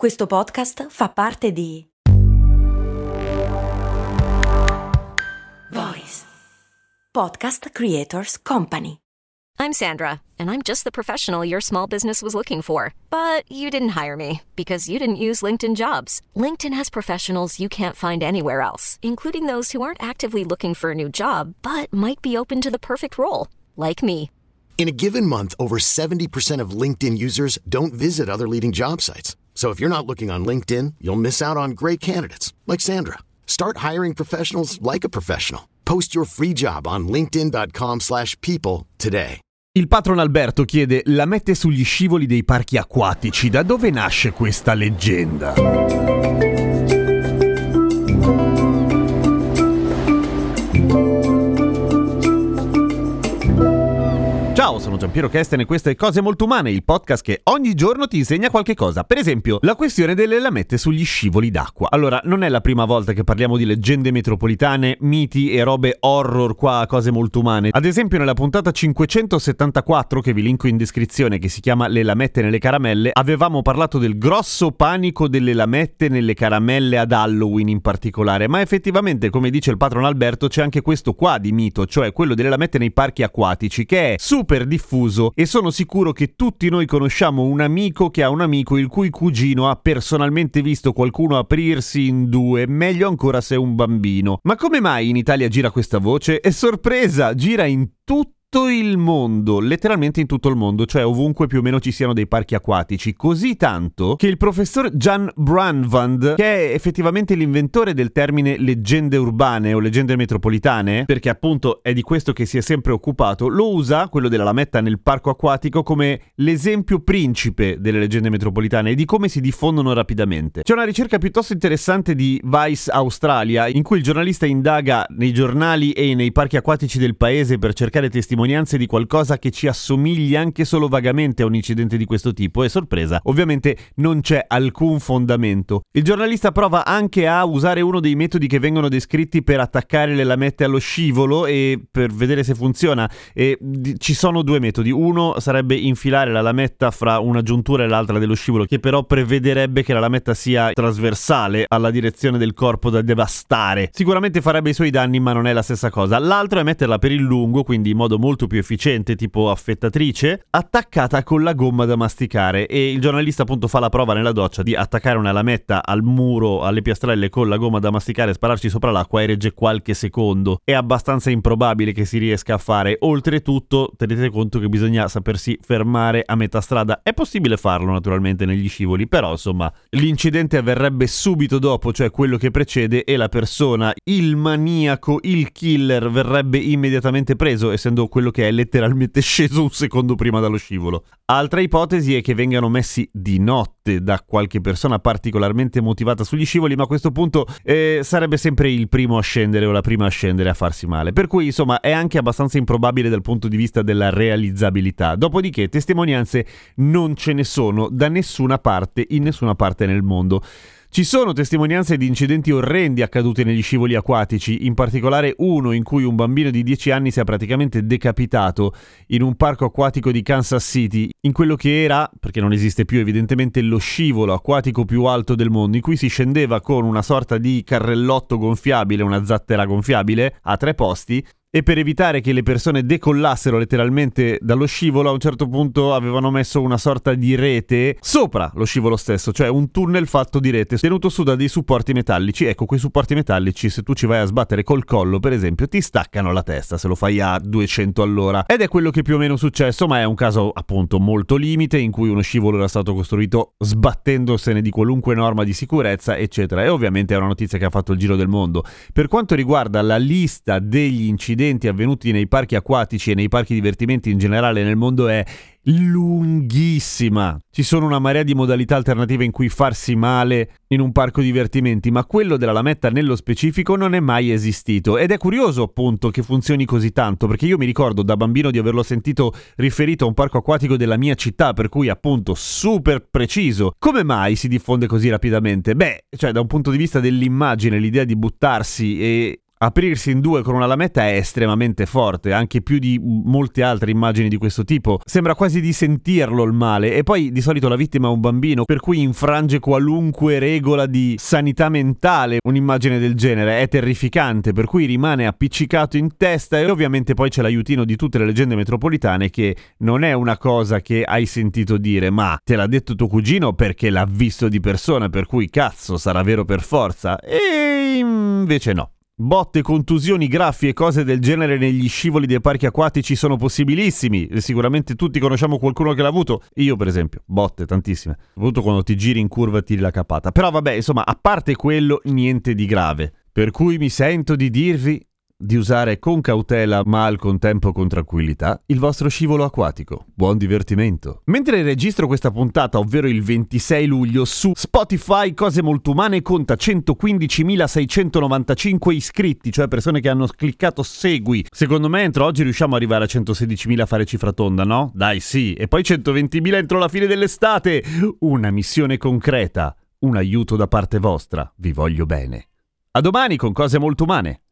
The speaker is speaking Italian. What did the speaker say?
Questo podcast fa parte di Voice Podcast Creators Company. I'm Sandra, and I'm just the professional your small business was looking for. But you didn't hire me because you didn't use LinkedIn jobs. LinkedIn has professionals you can't find anywhere else, including those who aren't actively looking for a new job but might be open to the perfect role, like me. In a given month, over 70% of LinkedIn users don't visit other leading job sites. So if you're not looking on LinkedIn, you'll miss out on great candidates like Sandra. Start hiring professionals like a professional. Post your free job on linkedin.com/people today. Il patron Alberto chiede la mette sugli scivoli dei parchi acquatici. Da dove nasce questa leggenda? Ciao, sono Giampiero Kesten e questo è Cose Molto Umane, il podcast che ogni giorno ti insegna qualche cosa. Per esempio, la questione delle lamette sugli scivoli d'acqua. Allora, non è la prima volta che parliamo di leggende metropolitane, miti e robe horror qua a Cose Molto Umane. Ad esempio, nella puntata 574, che vi linko in descrizione, che si chiama Le lamette nelle caramelle, avevamo parlato del grosso panico delle lamette nelle caramelle ad Halloween in particolare. Ma effettivamente, come dice il patron Alberto, c'è anche questo qua di mito, cioè quello delle lamette nei parchi acquatici, che è super diffuso e sono sicuro che tutti noi conosciamo un amico che ha un amico il cui cugino ha personalmente visto qualcuno aprirsi in due, meglio ancora se è un bambino. Ma come mai in Italia gira questa voce? È sorpresa, gira in tutto tutto il mondo, letteralmente in tutto il mondo, cioè ovunque più o meno ci siano dei parchi acquatici, così tanto che il professor Jan Branvand, che è effettivamente l'inventore del termine leggende urbane o leggende metropolitane, perché appunto è di questo che si è sempre occupato, lo usa, quello della lametta nel parco acquatico, come l'esempio principe delle leggende metropolitane e di come si diffondono rapidamente. C'è una ricerca piuttosto interessante di Vice Australia, in cui il giornalista indaga nei giornali e nei parchi acquatici del paese per cercare testimonianze testimonianze di qualcosa che ci assomigli anche solo vagamente a un incidente di questo tipo e sorpresa, ovviamente non c'è alcun fondamento. Il giornalista prova anche a usare uno dei metodi che vengono descritti per attaccare le lamette allo scivolo e per vedere se funziona e ci sono due metodi. Uno sarebbe infilare la lametta fra una giuntura e l'altra dello scivolo, che però prevederebbe che la lametta sia trasversale alla direzione del corpo da devastare. Sicuramente farebbe i suoi danni, ma non è la stessa cosa. L'altro è metterla per il lungo, quindi in modo molto molto più efficiente, tipo affettatrice, attaccata con la gomma da masticare. E il giornalista appunto fa la prova nella doccia di attaccare una lametta al muro, alle piastrelle con la gomma da masticare, spararci sopra l'acqua e regge qualche secondo. È abbastanza improbabile che si riesca a fare. Oltretutto, tenete conto che bisogna sapersi fermare a metà strada. È possibile farlo naturalmente negli scivoli, però insomma, l'incidente avverrebbe subito dopo, cioè quello che precede, e la persona, il maniaco, il killer, verrebbe immediatamente preso, essendo quello che è letteralmente sceso un secondo prima dallo scivolo. Altra ipotesi è che vengano messi di notte da qualche persona particolarmente motivata sugli scivoli, ma a questo punto eh, sarebbe sempre il primo a scendere o la prima a scendere a farsi male. Per cui, insomma, è anche abbastanza improbabile dal punto di vista della realizzabilità. Dopodiché, testimonianze non ce ne sono da nessuna parte, in nessuna parte nel mondo. Ci sono testimonianze di incidenti orrendi accaduti negli scivoli acquatici, in particolare uno in cui un bambino di 10 anni si è praticamente decapitato in un parco acquatico di Kansas City, in quello che era, perché non esiste più evidentemente, lo scivolo acquatico più alto del mondo, in cui si scendeva con una sorta di carrellotto gonfiabile, una zattera gonfiabile, a tre posti, e per evitare che le persone decollassero letteralmente dallo scivolo, a un certo punto avevano messo una sorta di rete sopra lo scivolo stesso, cioè un tunnel fatto di rete tenuto su da dei supporti metallici. Ecco, quei supporti metallici, se tu ci vai a sbattere col collo, per esempio, ti staccano la testa se lo fai a 200 all'ora. Ed è quello che più o meno è successo, ma è un caso appunto molto limite in cui uno scivolo era stato costruito sbattendosene di qualunque norma di sicurezza, eccetera. E ovviamente è una notizia che ha fatto il giro del mondo. Per quanto riguarda la lista degli incidenti incidenti avvenuti nei parchi acquatici e nei parchi divertimenti in generale nel mondo è lunghissima. Ci sono una marea di modalità alternative in cui farsi male in un parco divertimenti, ma quello della lametta nello specifico non è mai esistito ed è curioso appunto che funzioni così tanto, perché io mi ricordo da bambino di averlo sentito riferito a un parco acquatico della mia città, per cui appunto super preciso. Come mai si diffonde così rapidamente? Beh, cioè da un punto di vista dell'immagine, l'idea di buttarsi e Aprirsi in due con una lametta è estremamente forte, anche più di molte altre immagini di questo tipo. Sembra quasi di sentirlo il male e poi di solito la vittima è un bambino, per cui infrange qualunque regola di sanità mentale. Un'immagine del genere è terrificante, per cui rimane appiccicato in testa e ovviamente poi c'è l'aiutino di tutte le leggende metropolitane che non è una cosa che hai sentito dire, ma te l'ha detto tuo cugino perché l'ha visto di persona, per cui cazzo sarà vero per forza. E invece no. Botte, contusioni, graffi e cose del genere negli scivoli dei parchi acquatici sono possibilissimi. Sicuramente tutti conosciamo qualcuno che l'ha avuto. Io, per esempio, botte, tantissime. Soprattutto quando ti giri in curva e tiri la capata. Però vabbè, insomma, a parte quello, niente di grave. Per cui mi sento di dirvi di usare con cautela ma al contempo con tranquillità il vostro scivolo acquatico. Buon divertimento. Mentre registro questa puntata, ovvero il 26 luglio, su Spotify Cose Molto Umane conta 115.695 iscritti, cioè persone che hanno cliccato segui. Secondo me entro oggi riusciamo ad arrivare a 116.000 a fare cifra tonda, no? Dai sì, e poi 120.000 entro la fine dell'estate. Una missione concreta, un aiuto da parte vostra. Vi voglio bene. A domani con Cose Molto Umane.